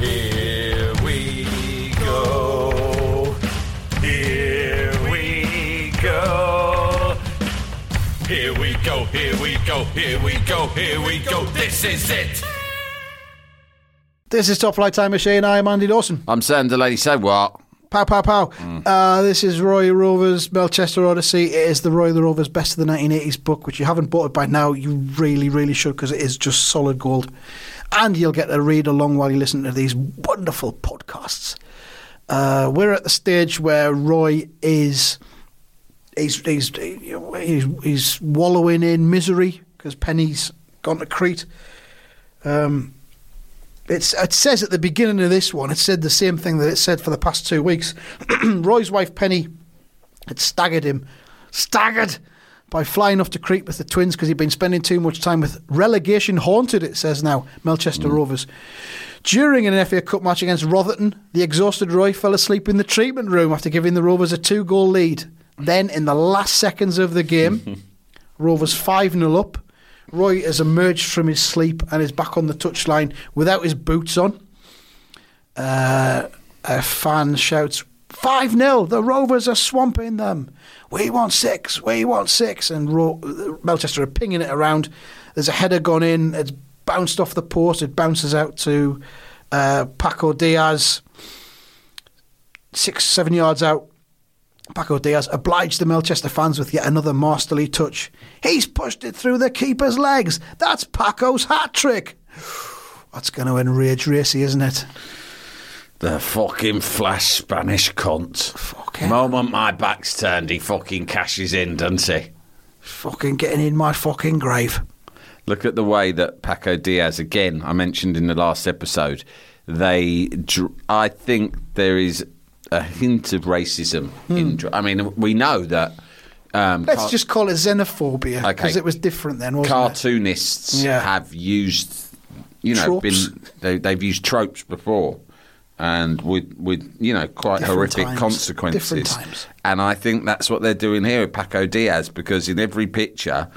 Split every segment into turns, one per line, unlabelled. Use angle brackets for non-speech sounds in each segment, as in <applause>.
Here we go. Here we go. Here we go. Here we go. Here we go. Here we go. This is it.
This is Top Flight Time Machine. I am Andy Dawson.
I'm saying the lady said what?
Pow, pow, pow.
Mm.
Uh, this is Roy Rovers' Melchester Odyssey. It is the Roy the Rovers Best of the 1980s book, which you haven't bought it by now. You really, really should because it is just solid gold. And you'll get to read along while you listen to these wonderful podcasts. Uh, we're at the stage where Roy is he's he's he's, he's wallowing in misery because Penny's gone to Crete. Um, it's, it says at the beginning of this one, it said the same thing that it said for the past two weeks. <clears throat> Roy's wife Penny had staggered him, staggered by flying off to Crete with the twins because he'd been spending too much time with relegation haunted, it says now, Melchester Rovers. During an FA Cup match against Rotherton, the exhausted Roy fell asleep in the treatment room after giving the Rovers a two goal lead. Then, in the last seconds of the game, <laughs> Rovers 5 0 up. Roy has emerged from his sleep and is back on the touchline without his boots on. Uh, a fan shouts, 5 0, the Rovers are swamping them. We want six, we want six. And Ro- Melchester are pinging it around. There's a header gone in, it's bounced off the post, it bounces out to uh, Paco Diaz, six, seven yards out. Paco Diaz obliged the Melchester fans with yet another masterly touch. He's pushed it through the keeper's legs. That's Paco's hat trick. <sighs> That's going to enrage Racy, isn't it?
The fucking flash Spanish cunt.
Fucking-
Moment my back's turned, he fucking cashes in, doesn't he?
Fucking getting in my fucking grave.
Look at the way that Paco Diaz, again, I mentioned in the last episode, they, dr- I think there is a hint of racism in. dr- I mean, we know that. Um,
Let's just call it xenophobia because
Okay.
it was different then, wasn't
cartoonists
Yeah.
have used, you know,
Tropes.
been they, they've used tropes before, and with with you know quite
Different
horrific
times.
consequences. And I think that's what they're doing here with Paco Diaz because in every picture,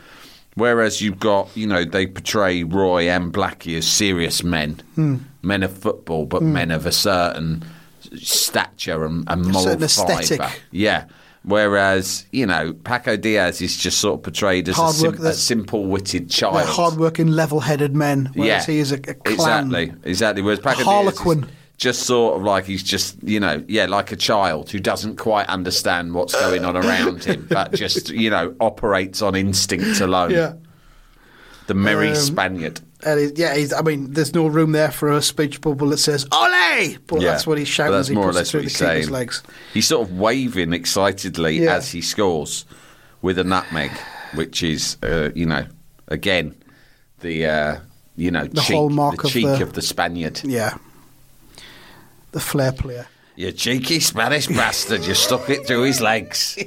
whereas you've got you know they portray Roy and Blackie as serious men,
Hmm.
men of football, but men of a certain stature and, and moral fibre. Yeah. Whereas, you know, Paco Diaz is just sort of portrayed as a, sim- a simple-witted
it?
child.
Like hard-working, level-headed men, whereas
yeah,
he is a, a clown.
exactly, exactly. Whereas Paco
Harlequin.
Diaz is just sort of like he's just, you know, yeah, like a child who doesn't quite understand what's going on around him, but just, you know, operates on instinct alone.
Yeah.
The merry
Um,
Spaniard.
And he, yeah, he's, I mean, there's no room there for a speech bubble that says "Ole!" But
Yeah,
that's what he's
but
shouting
that's
he
more or less
through
what
the
he's saying.
legs.
He's sort of waving excitedly
Yeah.
as he scores with a nutmeg, which is, uh, you know, again, the, uh, you know,
The
cheek,
hallmark
the
of the-
of the Spaniard.
Yeah, the flair player.
You cheeky Spanish bastard, you stuck it through his legs.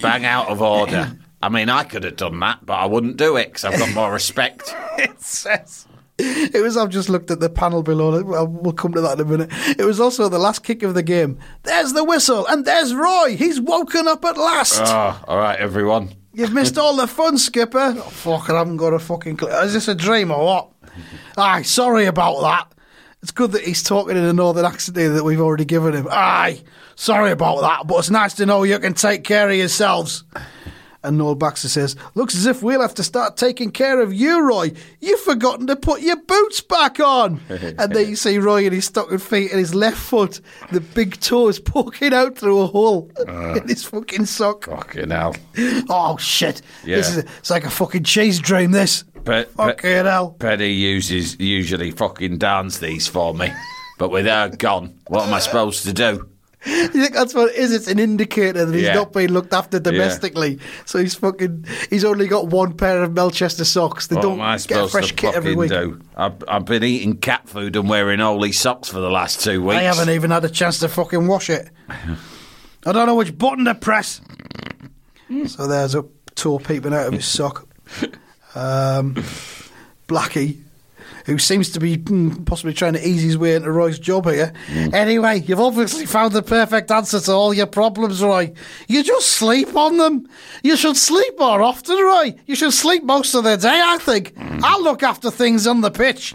Bang out of order. I mean, I could have done that, but I wouldn't do it because I've got more respect. <laughs>
it says. It was. I've just looked at the panel below. Well, come to that in a minute. It was also the last kick of the game. There's the whistle, and there's Roy. He's woken up at last.
oh, all right, everyone.
You've missed all the fun, Skipper. Oh, fuck, I haven't got a fucking clue. Is this a dream or what? <laughs> Aye, sorry about that. It's good that he's talking in a northern accent here that we've already given him. Aye, sorry about that, but it's nice to know you can take care of yourselves. And Noel Baxter says, Looks as if we'll have to start taking care of you, Roy. You've forgotten to put your boots back on. <laughs> and then you see Roy in his stocking feet and his left foot, the big toe is poking out through a hole ah. <laughs> in his fucking sock.
Fucking hell.
Oh shit!
Yeah.
This is it's like a fucking cheese dream. This
But,
fucking hell.
Petty uses usually fucking dance these for me. But with her gone, what am I supposed to do? <laughs>
You think that's what it is? It's an indicator that he's
Yeah.
not being looked after domestically. So he's fucking. He's only got one pair of Melchester socks. They
What
don't
am I
get a
supposed
fresh
to
kit every
fucking
week.
do? I've, I've been eating cat food and wearing holy socks for the last two weeks.
I haven't even had a chance to fucking wash it. <laughs> I don't know which button to press. So there's a toe peeping out of his sock. <laughs> Um, Blackie, who seems to be mm, possibly trying to ease his way into Roy's job here. Anyway, you've obviously found the perfect answer to all your problems, Roy. You just sleep on them. You should sleep more often, Roy. You should sleep most of the day, I think. I'll look after things on the pitch.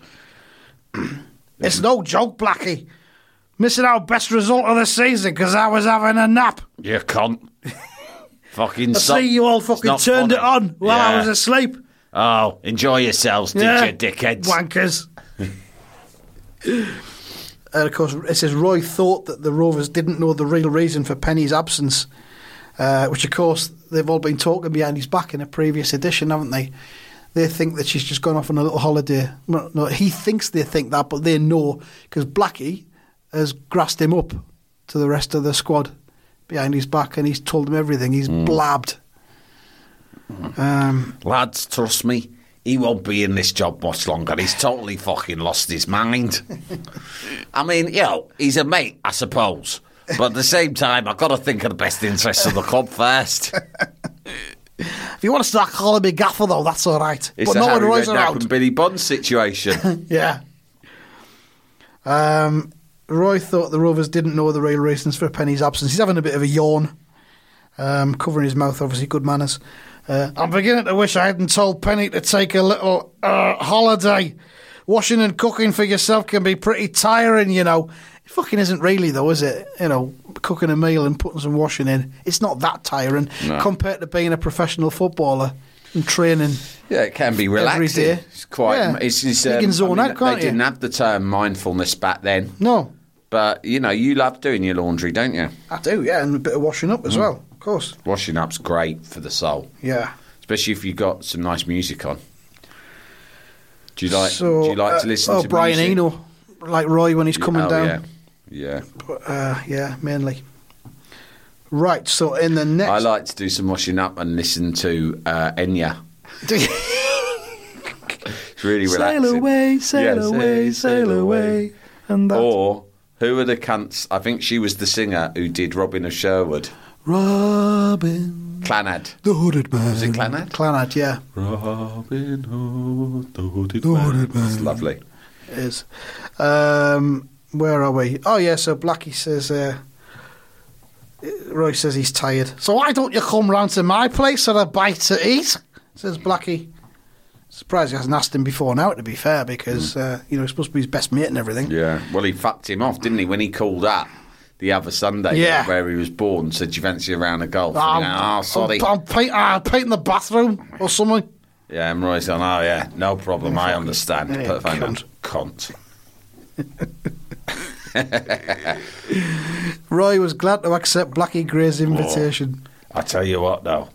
<clears throat> it's no joke, Blackie. Missing our best result of the season because I was having a nap.
You cunt. <laughs> fucking
I see you all fucking turned it on while I was asleep.
Oh, enjoy yourselves, did
Yeah.
you, dickheads?
Wankers. and of course, it says Roy thought that the Rovers didn't know the real reason for Penny's absence, uh, which of course they've all been talking behind his back in a previous edition, haven't they? They think that she's just gone off on a little holiday. Well, no, he thinks they think that, but they know because Blackie has grassed him up to the rest of the squad behind his back, and he's told them everything. He's blabbed. Um,
Lads, trust me, he won't be in this job much longer. He's totally fucking lost his mind. I mean, you know, he's a mate, I suppose. But at the same time, I've got to think of the best interests of the club first.
if you want to start calling me Gaffer, though, that's all right.
It's
but
a
no
Harry Redknapp
around.
and Billy Bonds situation. <laughs>
Yeah. Um, Roy thought the Rovers didn't know the real reasons for Penny's absence. He's having a bit of a yawn, um, covering his mouth, obviously, good manners. Uh, I'm beginning to wish I hadn't told Penny to take a little uh, holiday. Washing and cooking for yourself can be pretty tiring, you know. It fucking isn't really, though, is it? You know, cooking a meal and putting some washing in. It's not that tiring
No.
compared to being a professional footballer and training.
Yeah, it can be
Every
relaxing.
day.
It's quite.
Yeah.
It's, it's,
You
um,
can zone
I mean,
out, can't
They
you?
didn't have the term mindfulness back then,
No,
but you know, you love doing your laundry, don't you?
I do, yeah, and a bit of washing up as
Mm.
well, of course.
Washing up's great for the soul,
Yeah.
especially if you've got some nice music on. Do you like?
so,
do you like
uh,
to listen
oh,
to
Brian
music?
Eno, like Roy when he's coming
oh,
down.
Yeah, yeah.
But, uh, yeah, mainly. Right, so in the next.
I like to do some washing up and listen to uh, Enya. It's really relaxing.
sail away, sail
Yes,
away,
eh,
sail away. And that.
Or who are the cunts? I think she was the singer who did Robin of Sherwood.
Robin,
Clannad.
the hooded man.
Was it Clannad?
Clannad, yeah,
Robin Hood, the hooded
The hooded man.
It's lovely.
it is. Um, where are we? Oh, yeah, so Blackie says. Uh, Roy says he's tired. So why don't you come round to my place for a bite to eat? Says Blackie. Surprised he hasn't asked him before now, to be fair, because, uh, you know, he's supposed to be his best mate and everything.
Yeah. Well, he fucked him off, didn't he, when he called up the other Sunday
Yeah.
where he was born, said, you fancy a round of golf?
Um,
And oh, sorry.
I'll, paint, I'll paint in the bathroom or something.
Yeah, and Roy's gone, oh, yeah, no problem, I understand.
yeah,
Put the phone down.
cunt.
Cunt. <laughs>
Roy was glad to accept Blackie Gray's invitation.
I tell you what, though.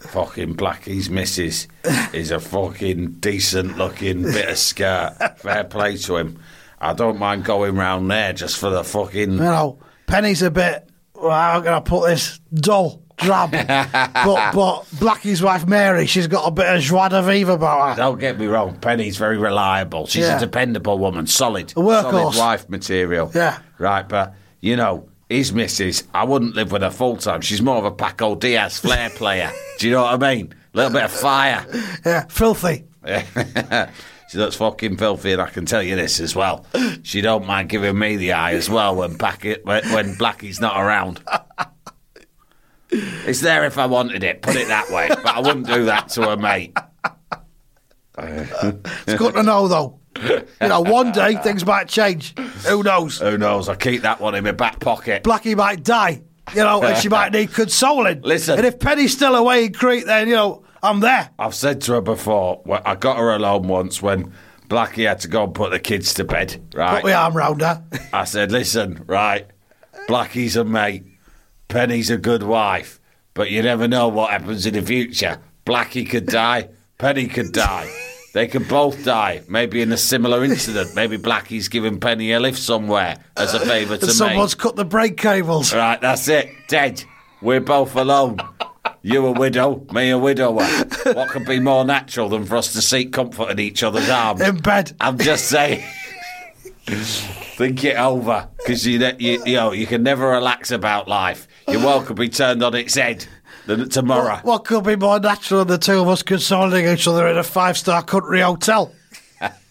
Fucking Blackie's missus is a fucking decent looking bit of skirt. <laughs> Fair play to him. I don't mind going round there just for the fucking.
You know, Penny's a bit, well, how can I put this? Dull, drab. <laughs> but, but Blackie's wife Mary, she's got a bit of joie de vivre about her.
Don't get me wrong, Penny's very reliable. She's
Yeah.
a dependable woman, solid,
A workhorse.
solid wife material.
Yeah.
right. But you know, his missus, I wouldn't live with her full time. She's more of a Paco Diaz flair player. Do you know what I mean? A little bit of fire. <laughs>
Yeah, filthy. <laughs>
she looks fucking filthy, and I can tell you this as well. She don't mind giving me the eye as well when Packet, when, when Blackie's not around. It's there if I wanted it. Put it that way. But I wouldn't do that to her mate.
It's good to know, though. You know, one day things might change. Who knows?
Who knows? I keep that one in my back pocket.
Blackie might die, you know, and she might need consoling. <laughs>
Listen.
And if Penny's still away in Crete, then, you know, I'm there.
I've said to her before, well, I got her alone once when Blackie had to go and put the kids to bed, right?
Put my arm round her. <laughs>
I said, listen, right, Blackie's a mate, Penny's a good wife, but you never know what happens in the future. Blackie could die, Penny could die. They could both die, maybe in a similar incident. Maybe Blackie's giving Penny a lift somewhere as a favour to me.
someone's cut the brake cables.
Right, that's it. Dead. We're both alone. You a widow, me a widower. What could be more natural than for us to seek comfort in each other's arms?
In bed.
I'm just saying. Think it over, because you, you you know you can never relax about life. Your world could be turned on its head than tomorrow.
What could be more natural than the two of us consoling each other in a five star country hotel?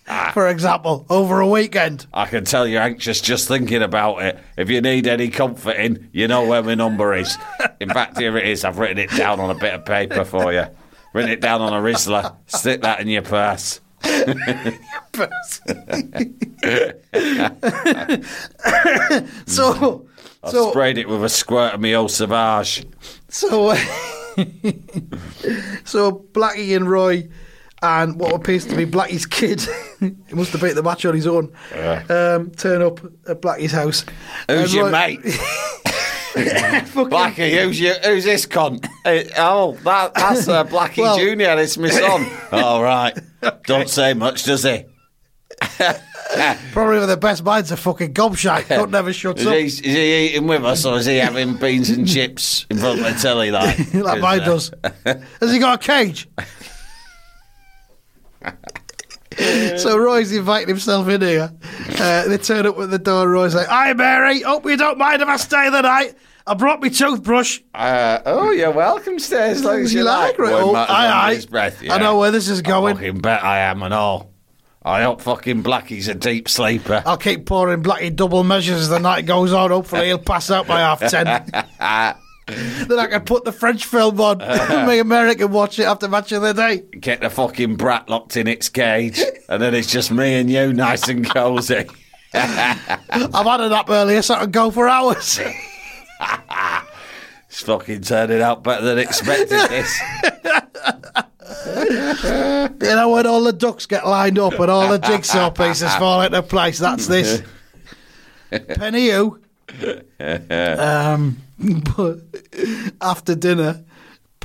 Ah. For example, over a weekend.
I can tell you're anxious just thinking about it. If you need any comforting, you know where my number is. In fact, here it is. I've written it down on a bit of paper for you. Written it down on a Rizzler. Stick that in your purse. <laughs>
so,
I
so,
sprayed it with a squirt of my old Sauvage.
so, <laughs> so Blackie and Roy and what appears to be Blackie's kid, <laughs> he must have beat the match on his own, um, turn up at Blackie's house.
Who's
And
your
Roy-
mate? <laughs> Blackie, who's your, who's this cunt? Oh, that, that's uh, Blackie
Well-
Junior. It's my son. <laughs> All right. Don't say much, does he?
Probably with the best minds of fucking gobshite. Don't never shuts
Is
up.
he, is he eating with us, or is he having beans and chips in front of the telly like?
like mine
Because,
does. Has he got a cage? So Roy's inviting himself in here. Uh, they turn up at the door. Roy's like, "Hi, Mary. Hope you don't mind if I stay the night. I brought my toothbrush.
Uh, oh, you're welcome, stay as long as you like.
right?
Boy,
Oh, aye, aye.
breath,
I know where this is going.
I fucking bet I am and all. I hope fucking Blackie's a deep sleeper.
I'll keep pouring Blackie double measures as the night goes on. Hopefully, he'll pass out by half ten. <laughs> then I can put the French film on. and Make America watch it after match of the day.
Get the fucking brat locked in its cage, and then it's just me and you, nice and cosy.
I've had a nap earlier, so I can go for hours. <laughs>
It's fucking turning out better than expected. This.
You know, when all the ducks get lined up and all the jigsaw pieces fall into place, that's this. <laughs> Penny you. <laughs> Um, but after dinner,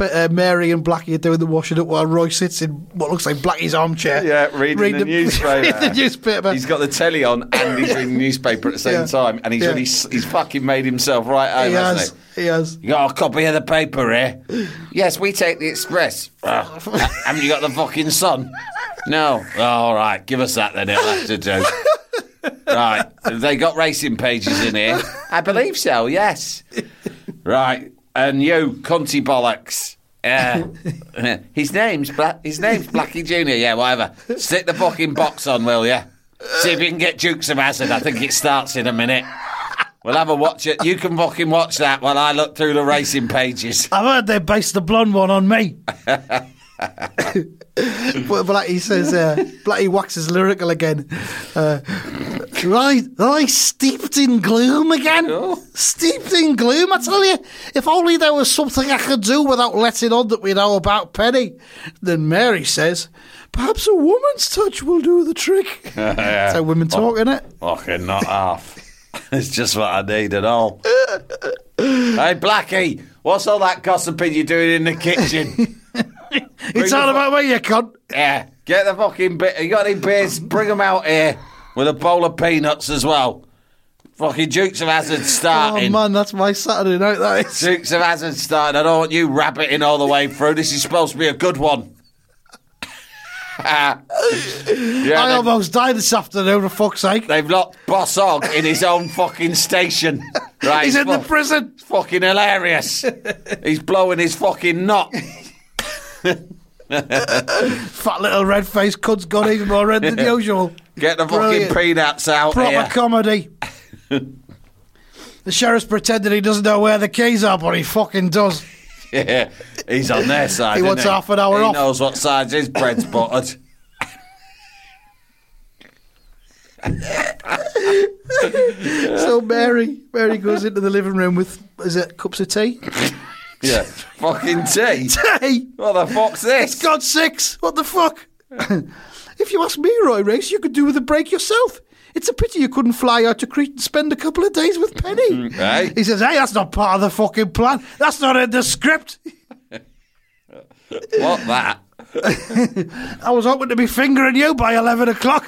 uh, Mary and Blackie are doing the washing up while Roy sits in what looks like Blackie's armchair.
Yeah, reading the <laughs> newspaper.
the newspaper.
He's got the telly on and he's reading the newspaper at the same
Yeah.
time, and he's
Yeah.
really he's fucking made himself right home,
he
hasn't
has.
he?
He has.
You got a copy of the paper here? yes, we take the Express. <laughs> Ah, haven't you got the fucking Sun? No. Oh, all right, give us that then. It'll have to do. Right, have they got racing pages in here? I believe so. Yes. Right, and you, Conti bollocks. Uh, <laughs> his name's Bla- his name's Blackie Junior. Yeah, whatever. Stick the fucking box on, will you? See if you can get Dukes of Hazzard. I think it starts in a minute. We'll have a watch it. You can fucking watch that while I look through the racing pages.
I've heard they based the blonde one on me. <laughs> <laughs> but Blackie says, uh, Blackie waxes lyrical again. Uh, right, I steeped in gloom again.
Oh.
Steeped in gloom, I tell you. If only there was something I could do without letting on that we know about Penny. Then Mary says, perhaps a woman's touch will do the trick. <laughs> That's how women talk, innit?
Fucking not half. <laughs> it's just what I need at all. hey, Blackie, what's all that gossiping you're doing in the kitchen?
It's all about me, you cunt.
yeah, get the fucking bit. You got any beers? Bring them out here with a bowl of peanuts as well. Fucking Dukes of
Hazzard
starting.
Oh, man, that's my Saturday night, that is.
Dukes of Hazzard starting. I don't want you rabbiting all the way through. This is supposed to be a good one. <laughs> yeah,
I
they-
almost died this afternoon, for fuck's sake.
They've locked Boss Hogg in his own fucking station. <laughs> Right,
He's in the prison.
fucking hilarious. He's blowing his fucking knot. <laughs>
Fat little red faced cunt's gone even more red than usual.
Get the fucking peanuts out
Proper
here.
comedy. the sheriff's pretending he doesn't know where the keys are, but he fucking does. <laughs>
yeah, he's on their side.
He
isn't
wants half an hour
he
off.
knows what side his bread's buttered. <laughs>
So Mary, Mary goes into the living room with is it cups of tea?
Yeah, <laughs> fucking tea.
Tea.
What the fuck's this?
God six. What the fuck? <laughs> if you ask me, Roy Race, you could do with a break yourself. It's a pity you couldn't fly out to Crete and spend a couple of days with Penny. <laughs> He says, "Hey, that's not part of the fucking plan. That's not in the script."
What that?
I was hoping to be fingering you by 11 o'clock.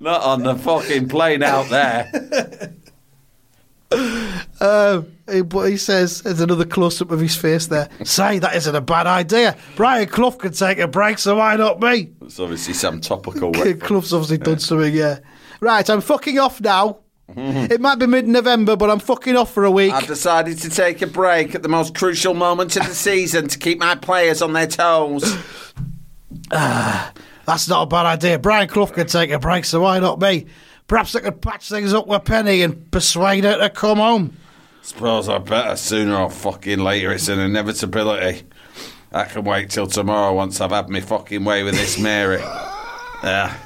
Not on the fucking plane out there.
Oh, he- but he says, there's another close up of his face there. Say, that isn't a bad idea. Brian Clough can take a break, so why not me?
It's obviously some topical reference. <laughs>
Clough's obviously done something, yeah. Right, I'm fucking off now. Mm-hmm. it might be mid November, but I'm fucking off for a week.
I've decided to take a break at the most crucial moment of the <laughs> season to keep my players on their toes. <sighs>
Ah, that's not a bad idea. Brian Clough can take a break, so why not me? Perhaps I could patch things up with Penny and persuade her to come home.
Suppose I better sooner or fucking later. It's an inevitability. I can wait till tomorrow once I've had my fucking way with this Mary. Yeah.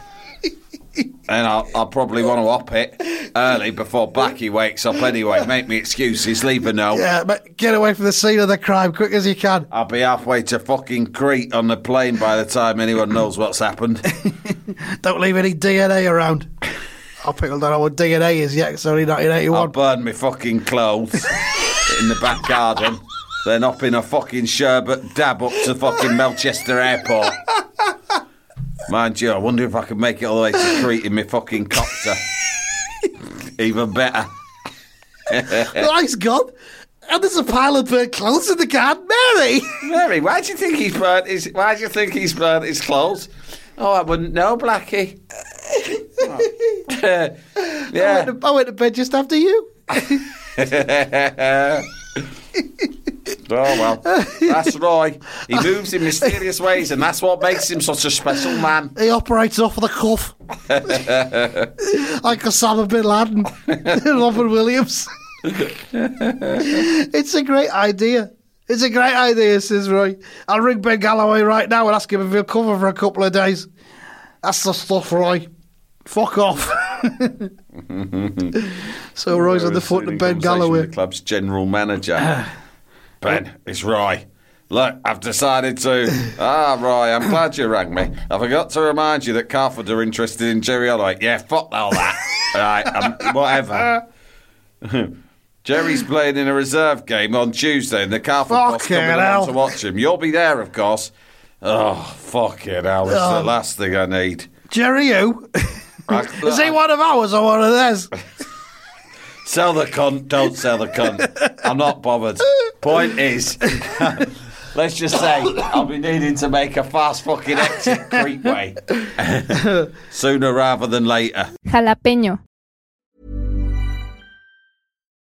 And I'll, I'll probably want to op it early before Blackie wakes up anyway. Make me excuses, leave a note.
Yeah, but get away from the scene of the crime quick as you can.
I'll be halfway to fucking Crete on the plane by the time anyone knows what's happened. <laughs>
Don't leave any DNA around. I don't know what DNA is yet. It's only 1981.
I'll burn my fucking clothes in the back garden, then up in a fucking sherbet dab up to fucking Melchester Airport. Mind you, I wonder if I could make it all the way to Crete in my fucking copter. Even better. <laughs>
Nice God. And there's a pile of burnt clothes in the garden. Mary!
Mary, why do you think he's burnt his? Why do you think he's burnt his clothes? Oh, I wouldn't know, Blackie. <laughs> Oh.
I,
yeah.
went to, I went to bed just after you. <laughs>
Oh well, that's Roy. He moves in mysterious ways, and that's what makes him such a special man.
He operates off the cuff. <laughs> like Osama bin Laden. Robin Williams. it's a great idea. It's a great idea, says Roy. I'll ring Ben Galloway right now and ask him if he'll cover for a couple of days. That's the stuff, Roy. Fuck off. <laughs> so Roy's on the foot of Ben Galloway.
the club's general manager. <clears throat> ben, it's Roy. Look, I've decided to. <laughs> Ah, Roy, I'm glad you rang me. I forgot to remind you that Carford are interested in Jerry Holloway. Yeah, fuck all that. <laughs> right, um, whatever. Jerry's playing in a reserve game on Tuesday, and the Carford boss
Fucking
coming
hell.
along to watch him. You'll be there, of course. Oh, fuck it, hell. It's
Oh.
the last thing I need.
Jerry who?
I- <laughs>
Is he one of ours or one of theirs? <laughs>
Sell the cunt, don't sell the cunt. I'm not bothered. Point is, <laughs> let's just say I'll be needing to make a fast fucking exit Crete way. Sooner rather than later.
Jalapeño.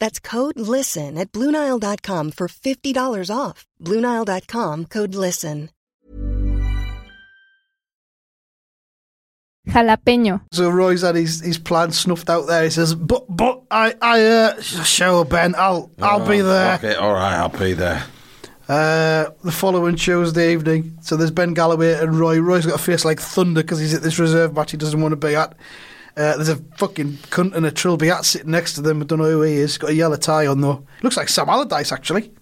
That's code LISTEN at BlueNile.com for $50 off. BlueNile.com code LISTEN.
Jalapeño.
So Roy's had his, his plan snuffed out there. He says, "But but I I uh, sure Ben, I'll I'll be there."
Okay, all right, I'll be there.
Uh, the following Tuesday evening, so there's Ben Galloway and Roy. Roy's got a face like thunder because he's at this reserve match he doesn't want to be at. Uh, there's a fucking cunt and a trilby hat sitting next to them. I don't know who he is. Got a yellow tie on though. Looks like Sam Allardyce actually.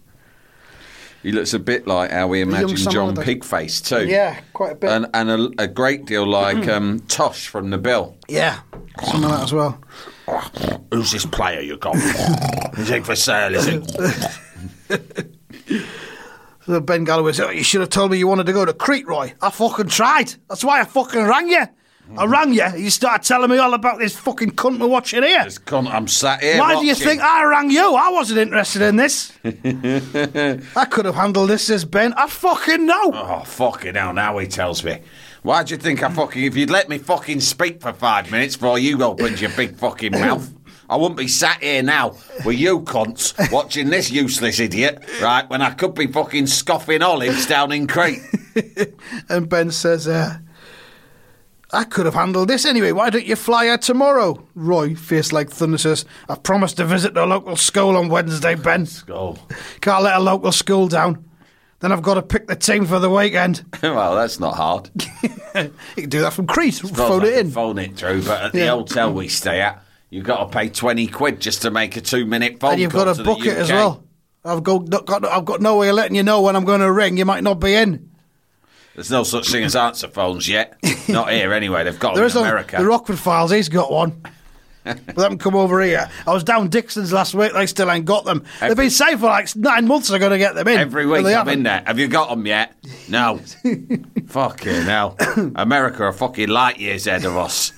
He looks a bit like how we imagine John
Allardyce.
Pigface too.
Yeah, quite a bit.
And, and a, a great deal like <clears throat> um, Tosh from The Bill.
Yeah, some of that as well. <laughs>
Who's this player you got? is he for sale? Is it? <laughs>
So Ben Galloway said, oh, "You should have told me you wanted to go to Crete, Roy. I fucking tried. That's why I fucking rang you. I rang you. You started telling me all about this fucking cunt we're watching here.
This cunt, I'm sat here.
Why do you think I rang you? I wasn't interested in this. <laughs> I could have handled this as Ben. I fucking know.
Oh, fucking hell, now he tells me.
Why do you think I fucking? If you'd let me fucking speak for five minutes before you opened your big fucking <coughs> mouth, I wouldn't be sat here now with you cunts watching this useless idiot, right? When I could be fucking scoffing olives down in Crete. <laughs>
And Ben says, uh, I could have handled this anyway. Why don't you fly out tomorrow? Roy, face like thunder, says, I promised to visit the local school on Wednesday, Ben.
School.
Can't let a local school down. Then I've got to pick the team for the weekend. <laughs>
well, that's not hard. <laughs>
You can do that from Crete. Phone it in.
Phone it through, but at the
Yeah.
hotel we stay at, you've got to pay twenty quid just to make a two-minute phone call.
and you've
call
got
to the
book it as
UK.
well. I've go, not got, I've got no way of letting you know when I'm going to ring. You might not be in.
There's no such thing as answer phones yet. Not here anyway. They've got
There
them in America.
the Rockford Files. He's got one. but they haven't come over here. I was down Dixon's last week. They still ain't got them. They've been saying for like nine months they're going to get them in.
Every week I'm
haven't.
in there. Have you got them yet? No. <laughs> fucking hell. America are fucking light years ahead of us.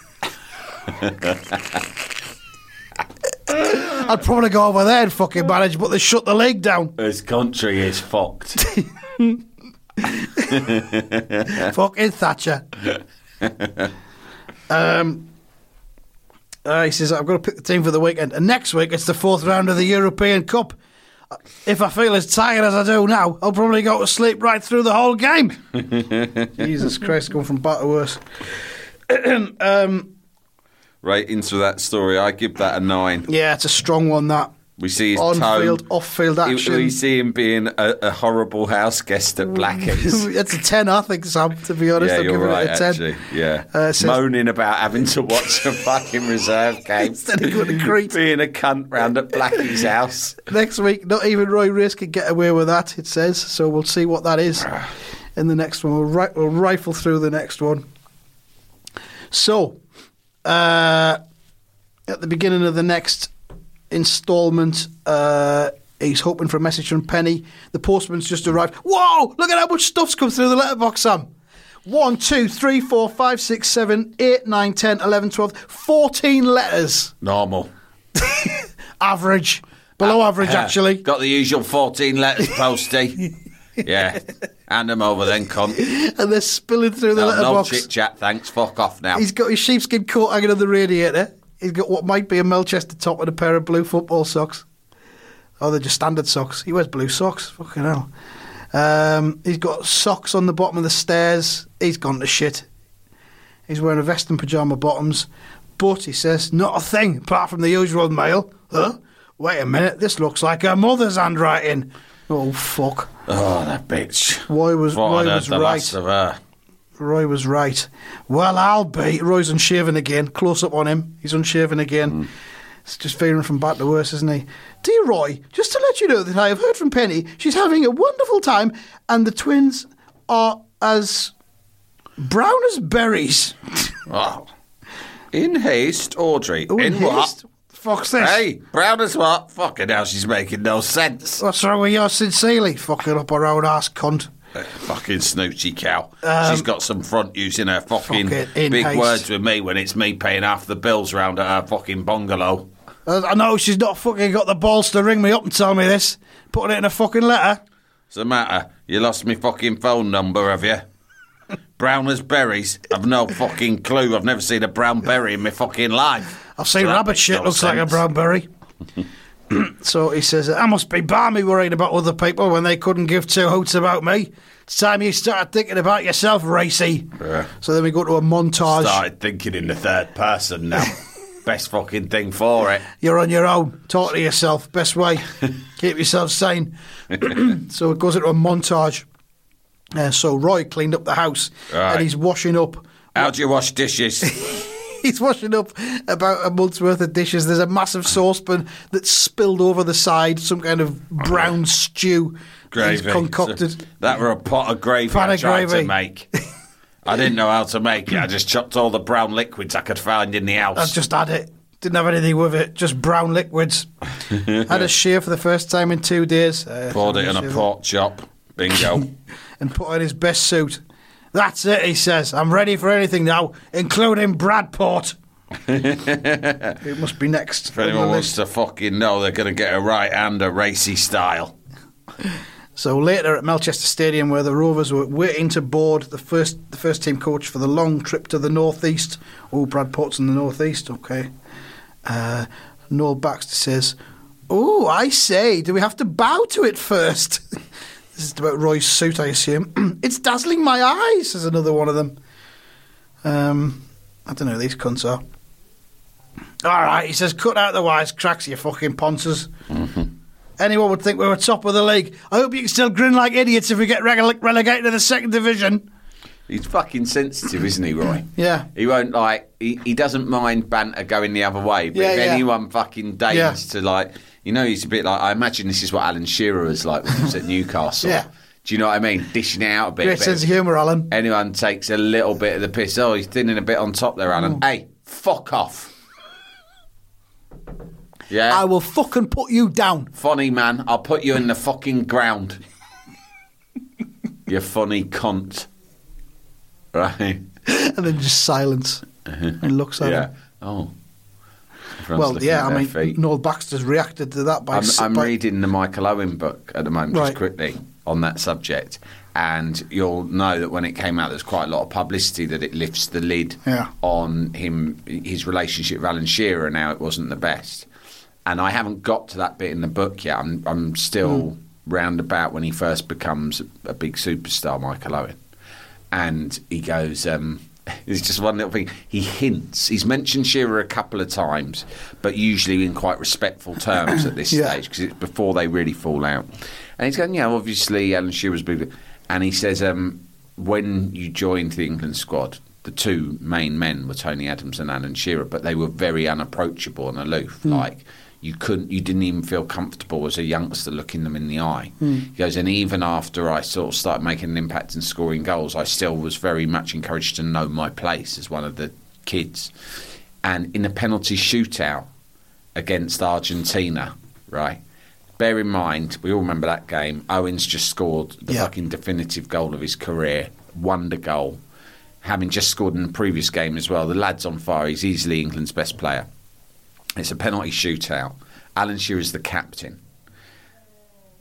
<laughs>
I'd probably go over there and fucking manage, but they shut the league down.
This country is fucked. <laughs> <laughs>
fucking Thatcher. <laughs> um, uh, he says, I've got to pick the team for the weekend. And next week, it's the fourth round of the European Cup. If I feel as tired as I do now, I'll probably go to sleep right through the whole game. <laughs> Jesus Christ, going from bad to worse. <clears throat> um,
right into that story, I give that a nine.
yeah, it's a strong one, that.
We see his
On
tone.
field, off field
We-
action.
We see him being a, a horrible house guest at Blackie's. <laughs>
it's a 10, I think, Sam, to be honest.
yeah,
I'm
you're
giving
right.
it a 10.
Actually, yeah.
Uh, says-
Moaning about having to watch a fucking reserve <laughs> game
Instead of going to Crete.
being a cunt round at Blackie's house. <laughs>
Next week, not even Roy Race can get away with that, it says. So we'll see what that is <sighs> in the next one. We'll, ri- we'll rifle through the next one. So, uh, at the beginning of the next instalment, uh, he's hoping for a message from Penny. The postman's just arrived. Whoa! Look at how much stuff's come through the letterbox, Sam. 1, 2, 3, 4, 5, 6, 7, 8, 9, 10, 11, 12, 14 letters.
Normal. <laughs>
Average. Below average,
Yeah.
actually.
Got the usual 14 letters, Posty. <laughs> yeah. Hand them over then, cunt.
and they're spilling through the
No, no
letterbox.
chit chat, thanks. Fuck off now.
He's got his sheepskin coat hanging on the radiator. He's got what might be a Melchester top and a pair of blue football socks. Oh, they're just standard socks. He wears blue socks. Fucking hell. Um, he's got socks on the bottom of the stairs. He's gone to shit. He's wearing a vest and pyjama bottoms. But, he says, not a thing apart from the usual mail. Huh? Wait a minute, this looks like her mother's handwriting. Oh, fuck.
oh, that bitch.
Why was,
Thought
Roy
I'd heard
was right.
Last of her.
Roy was right. Well, I'll be. Roy's unshaven again. Close up on him. He's unshaven again. Hmm. It's just veering from bad to worse, isn't he? Dear Roy, just to let you know that I have heard from Penny. She's having a wonderful time, and the twins are as brown as berries. <laughs>
Oh. In haste, Audrey.
Oh,
in what?
haste. Fuck's this?
Hey, brown as what? Fucking hell, she's making no sense.
What's wrong with yours sincerely? Fucking up her own ass cunt.
Fucking snoochie cow. she's got some front using her fucking
Um, Fucking
big
haste.
words with me when it's me paying half the bills round at her fucking bungalow.
Uh, I know she's not fucking got the balls to ring me up and tell me this. Putting it in a fucking letter.
What's the matter? You lost me fucking phone number, have you? <laughs> brown as berries? I've no fucking clue. I've never seen a brown berry in my fucking life.
I've seen
So
rabbit shit looks like a brown berry. <laughs> <clears throat> so he says, I must be balmy worrying about other people when they couldn't give two hoots about me. It's time you started thinking about yourself, Racy.
Yeah.
So then we go to a montage.
Started thinking in the third person now. <laughs> Best fucking thing for it.
You're on your own. Talk to yourself. Best way. <laughs> Keep yourself sane. <clears throat> so it goes into a montage. Uh, so Roy cleaned up the house
Right.
and he's washing up.
How do you wash dishes? <laughs> <laughs>
he's washing up about a month's worth of dishes. There's a massive saucepan that's spilled over the side, some kind of brown stew
Gravy.
concocted.
That were a pot of gravy I
of
tried
gravy.
to make. <laughs> I didn't know how to make it. I just chopped all the brown liquids I could find in the house.
I just had it. Didn't have anything with it, just brown liquids. <laughs> had a shear for the first time in two days. Uh,
Poured it in a pork chop. Bingo.
and put on his best suit. That's it, he says. I'm ready for anything now, including Bradport. <laughs> it must be next.
if anyone wants to fucking know, they're going to get a right hander racy style. <laughs>
So later at Melchester Stadium, where the Rovers were waiting to board the first the first team coach for the long trip to the northeast. Oh, Bradport's in the northeast. Okay. Uh, Noel Baxter says, "Oh, I say, do we have to bow to it first? <laughs> this is about Roy's suit, I assume. <clears throat> it's dazzling my eyes. Says another one of them. Um, I don't know who these cunts are. All right, he says, cut out the wise cracks, you fucking ponces. Anyone would think we were top of the league. I hope you can still grin like idiots if we get rele- relegated to the second division.
He's fucking sensitive, isn't he, Roy?
Yeah.
He won't like. He, he doesn't mind banter going the other way. But
Yeah,
if
yeah.
anyone fucking deigns
Yeah.
to like, you know, he's a bit like. I imagine this is what Alan Shearer was like when he was at <laughs> Newcastle.
Yeah.
Do you know what I mean? Dishing it out a bit.
Great sense of humour, Alan.
Anyone takes a little bit of the piss. Oh, he's thinning a bit on top there, Alan. Mm. Hey, fuck off. Yeah.
I will fucking put you down.
Funny man, I'll put you in the fucking ground. you funny cunt. Right? <laughs>
And then just silence. <laughs> And looks at.
Yeah.
him.
Oh.
Well, yeah, I mean,
feet.
Noel Baxter's reacted to that by...
I'm, I'm
by-
reading the Michael Owen book at the moment, just quickly, on that subject. And you'll know that when it came out, there's quite a lot of publicity that it lifts the lid
Yeah.
on him, his relationship with Alan Shearer, and how it wasn't the best. And I haven't got to that bit in the book yet. I'm, I'm still round about when he first becomes a big superstar, Michael Owen. And he goes, um, <laughs> it's just one little thing. He hints. He's mentioned Shearer a couple of times, but usually in quite respectful terms at this <coughs>
Yeah.
stage because it's before they really fall out. And he's going, yeah, obviously Alan Shearer's big. And he says, um, when you joined the England squad, the two main men were Tony Adams and Alan Shearer, but they were very unapproachable and aloof. Like you couldn't, you didn't even feel comfortable as a youngster looking them in the eye. He goes, and even after I sort of started making an impact and scoring goals, I still was very much encouraged to know my place as one of the kids. And in a penalty shootout against Argentina, right? Bear in mind, we all remember that game. Owens just scored the
Yeah.
fucking definitive goal of his career, wonder goal. Having just scored in the previous game as well. The lad's on fire. He's easily England's best player. It's a penalty shootout. Alan Shearer is the captain.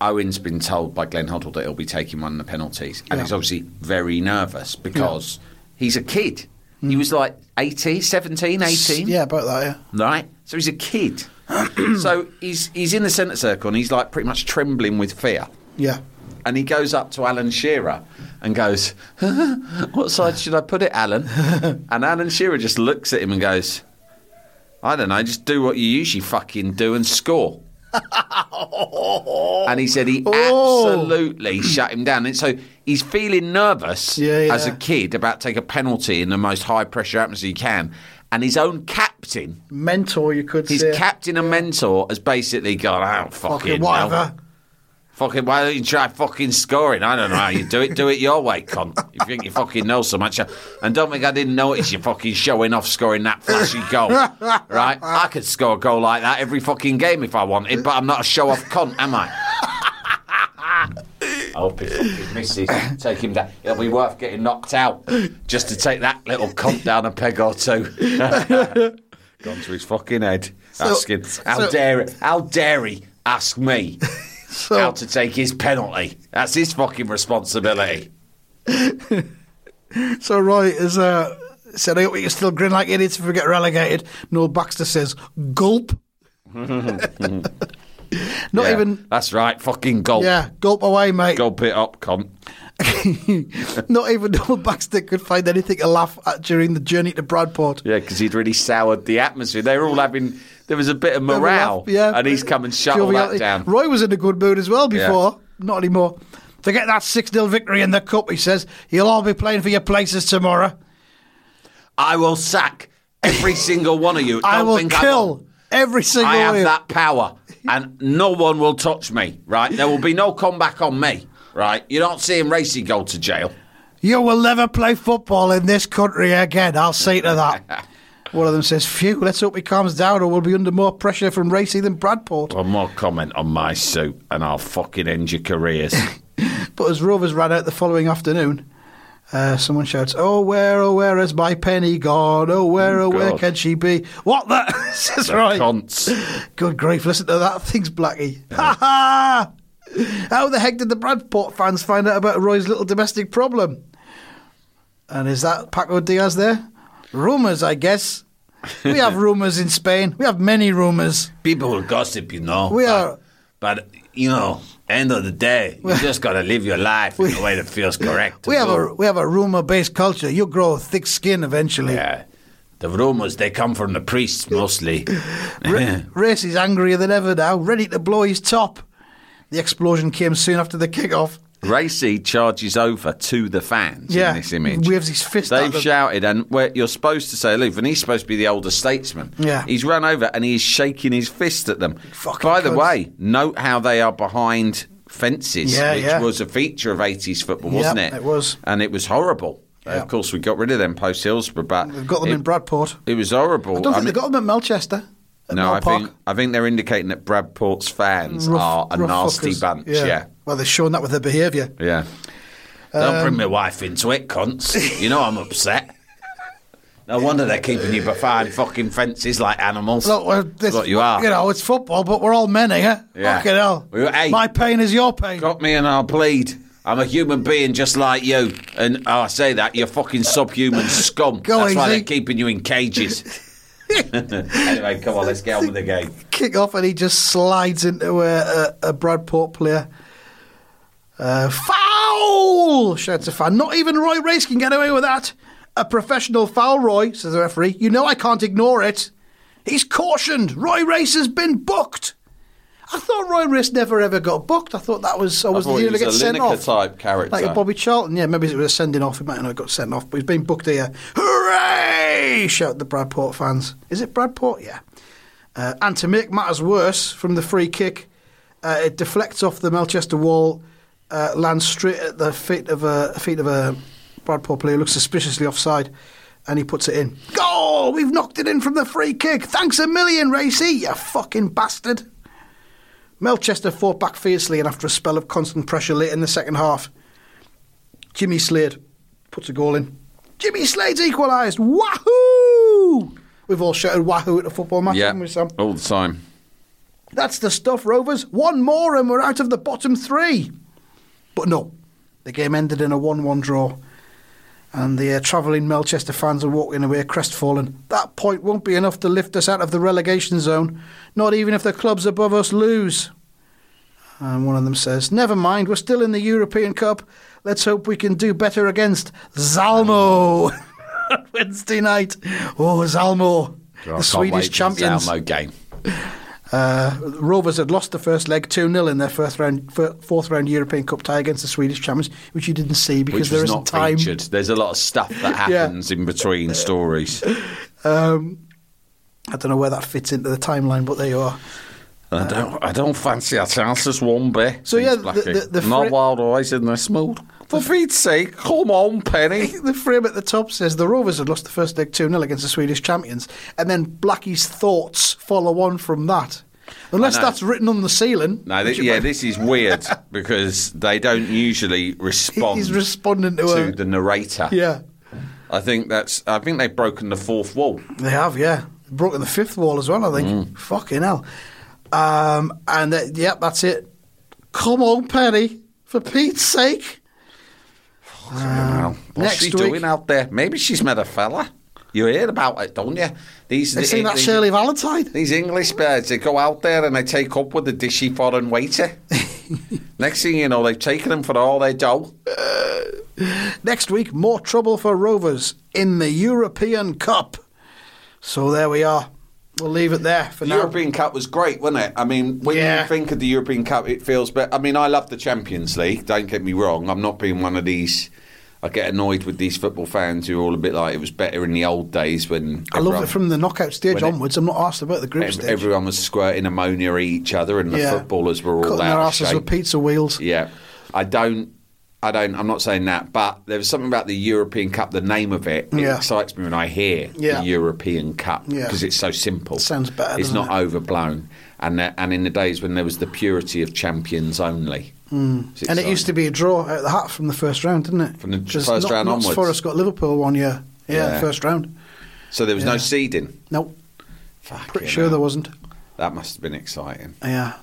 Owen's been told by Glenn Hoddle that he'll be taking one of the penalties. And
Yeah.
he's obviously very nervous because he's a kid. He mm. was like 18, 17, 18
Yeah, about that, yeah.
right? So he's a kid. <clears throat> so he's he's in the centre circle and he's like pretty much trembling with fear.
Yeah.
And he goes up to Alan Shearer and goes, <laughs> "What side should I put it, Alan?" <laughs> and Alan Shearer just looks at him and goes, "I don't know. Just do what you usually fucking do and score." <laughs> and he said he
Oh.
absolutely shut him down. And so he's feeling nervous
Yeah, yeah.
as a kid about take a penalty in the most high pressure atmosphere he can. And his own captain
Mentor, you could say
his
say.
captain and mentor has basically gone out fucking,
Fucking whatever.
hell. Fucking why don't you try fucking scoring? I don't know how you do it. Do it your way, cunt. You think you fucking know so much. And don't think I didn't notice you fucking showing off scoring that flashy goal. Right? I could score a goal like that every fucking game if I wanted, but I'm not a show off cunt, am I? I hope he fucking misses. Take him down. It'll be worth getting knocked out just to take that little cunt down a peg or two. <laughs> Gone to his fucking head. asking, how
so-
dare how dare he ask me
So,
how to take his penalty? That's his fucking responsibility. <laughs>
so Roy is uh, said, I hope you can still grin like idiots if we get relegated. Noel Baxter says, gulp. <laughs> <laughs> Not
Yeah,
even,
That's right. Fucking gulp.
yeah, gulp away, mate.
Gulp it up, cunt. <laughs>
Not even Noel Baxter could find anything to laugh at during the journey to Bradport.
Yeah, because he'd really soured the atmosphere. They were all having. There was a bit of morale.
laugh, yeah.
And he's come and shut all that down.
Roy was in a good mood as well before. Not anymore. To get that 6 0 victory in the Cup, he says, you'll all be playing for your places tomorrow.
I will sack Every single one of you. <laughs>
I will kill
on.
every single
I
one
have
of you.
that power, and no one will touch me. Right? There will be no comeback on me. Right? You're not seeing Racy go to jail.
You will never play football in this country again. I'll see to that. <laughs> One of them says, Phew, let's hope he calms down or we'll be under more pressure from Racy than Bradport.
One more comment on my suit, and I'll fucking end your careers. <laughs>
But as Rovers ran out the following afternoon, uh, someone shouts, Oh, where, oh, where has my penny gone? Oh, where, oh,
Oh,
where can she be? What the? <laughs> Says
The
right.
cunts.
Good grief, listen to that. Thing's Blackie. Ha ha! How the heck did the Bradport fans find out about Roy's little domestic problem? And is that Paco Diaz there? Rumours, I guess. We have <laughs> rumours in Spain. We have many rumours.
People will gossip, you know.
We
but,
are-
But, you know, end of the day, you just got to live your life in <laughs> a way that feels correct.
We have
do.
a we have a rumour based culture. You grow thick skin eventually.
Yeah. The rumors, they come from the priests mostly. <laughs>
Ra- Race is angrier than ever now, ready to blow his top. The explosion came soon after the kick-off.
Racy charges over to the fans
Yeah,
in this image.
waves his fist
They've shouted, and where you're supposed to say aloof, and he's supposed to be the older statesman.
Yeah.
He's run over and he's shaking his fist at them.
Fucking
By the
cunts.
way, note how they are behind fences,
Yeah,
which
yeah.
was a feature of 80s football, wasn't it?
it was.
And it was horrible. Of course, we got rid of them post Hillsborough, but
They've got them
it,
in Bradport.
It was horrible.
I don't think
mean-
they got them at Melchester. At
no, I
Park.
think I think they're indicating that Bradport's fans
Rough-
are a
rough
nasty
fuckers.
bunch. Yeah,
Well, they're showing that with their behaviour.
yeah.
Don't
Um,
bring my wife into it, cunts. You know I'm upset. No wonder they're keeping you behind fucking fences like animals.
Look, well, this,
That's what you are.
You know, it's football, but we're all men here.
Yeah.
Fucking hell.
We- hey.
My pain is your pain.
Got me and I'll bleed.
I'm a human being just like you. And oh, I say that, you're fucking subhuman scum.
Go
That's why
easy.
they're keeping you in cages. <laughs> anyway, come on, let's get on with the game.
Kick off, and he just slides into a, a, a Bradport player. Uh, foul! shouts a fan. Not even Roy Race can get away with that. A professional foul, Roy, says the referee. You know I can't ignore it. He's cautioned. Roy Race has been booked. I thought Roy Race never ever got booked. I thought that was I was the
he
deal to get sent off.
type character.
Like a Bobby Charlton, yeah, maybe it was a sending off. He might not have got sent off, but he's been booked here. Hooray! Shout the Bradport fans. Is it Bradport? Yeah. Uh, and to make matters worse, from the free kick, uh, it deflects off the Melchester wall, uh, lands straight at the feet of a feet of a Bradport player, looks suspiciously offside, and he puts it in. Goal! We've knocked it in from the free kick. Thanks a million, Racy, you fucking bastard. Melchester fought back fiercely, and after a spell of constant pressure late in the second half, Jimmy Slade puts a goal in. Jimmy Slade's equalised. Wahoo! We've all shouted wahoo at a football match,
Yeah,
haven't we, Sam?
all the time.
That's the stuff, Rovers. One more and we're out of the bottom three. But no, the game ended in a 1 1 draw. And the uh, travelling Melchester fans are walking away crestfallen. That point won't be enough to lift us out of the relegation zone, not even if the clubs above us lose. And one of them says, Never mind, we're still in the European Cup. Let's hope we can do better against Zalmo <laughs> Wednesday night. Oh, Zalmo,
I
the
can't
Swedish
the
champions.
Zalmo game.
Uh, Rovers had lost the first leg 2 0 in their first round, fourth round European Cup tie against the Swedish champions, which you didn't see because there isn't time.
featured. There's a lot of stuff that <laughs>
Yeah.
happens in between stories. <laughs>
Um, I don't know where that fits into the timeline, but there you are.
I don't. I don't fancy our chances one bit.
So, yeah, the- the- the
not
fri-
wild eyes in this mood. For Pete's sake, come on, Penny. <laughs>
The frame at the top says the Rovers had lost the first leg 2 0 against the Swedish champions, and then Blackie's thoughts follow on from that. Unless that's written on the ceiling.
No, th- yeah, this is weird <laughs> because they don't usually respond
He's responding to,
to
a.
the narrator.
Yeah,
I think that's. I think they've broken the fourth wall.
They have, yeah. Broken the fifth wall as well, I think.
Mm.
Fucking hell. Um, and uh, yep, that's it. Come on, Penny, for Pete's sake.
Well, what's
next
she
week-
doing out there? Maybe she's met a fella. You hear about it, don't you? These
They seen that
these-
Shirley Valentine.
These English birds, they go out there and they take up with the dishy foreign waiter. <laughs> Next thing you know, they've taken them for all their dough. <laughs>
Next week, more trouble for Rovers in the European Cup. So there we are. We'll leave it there for
The
now.
European Cup was great, wasn't it? I mean, when
Yeah.
you think of the European Cup, it feels better. I mean, I love the Champions League. Don't get me wrong. I'm not being one of these I get annoyed with these football fans who are all a bit like it was better in the old days when
I love
everyone-
it from the knockout stage
when it-
onwards. I'm not asked about the group
ev-
stage.
everyone was squirting ammonia at each other and the
Yeah.
footballers were all
Cutting
out
their asses with pizza wheels.
Yeah, I don't. I don't. I'm not saying that, but there was something about the European Cup. The name of it, it
Yeah.
excites me when I hear
Yeah.
the European Cup
Yeah.
because it's so simple.
It Sounds better,
It's
doesn't it?
overblown, and and in the days when there was the purity of champions only,
Hmm. And it used to be a draw out of the hat from the first round, didn't it?
From the
Just
first
not,
round
Notts
onwards.
Forest got Liverpool one year. Yeah,
Yeah.
first round.
So there was no seeding.
No,
Fucking
pretty sure
hell.
there wasn't.
That must have been exciting.
Yeah,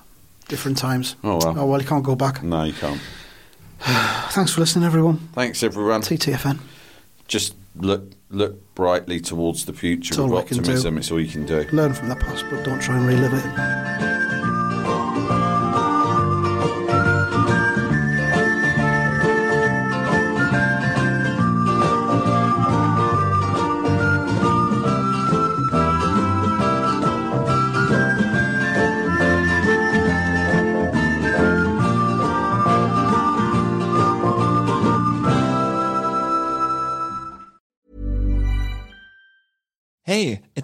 different times.
Oh, well.
Oh well, you can't go back.
No, you can't. <sighs>
Thanks for listening, everyone.
Thanks, everyone.
TTFN.
Just look look brightly towards the future
It's
with
we can do.
optimism. It's all you can do.
Learn from the past, but don't try and relive it.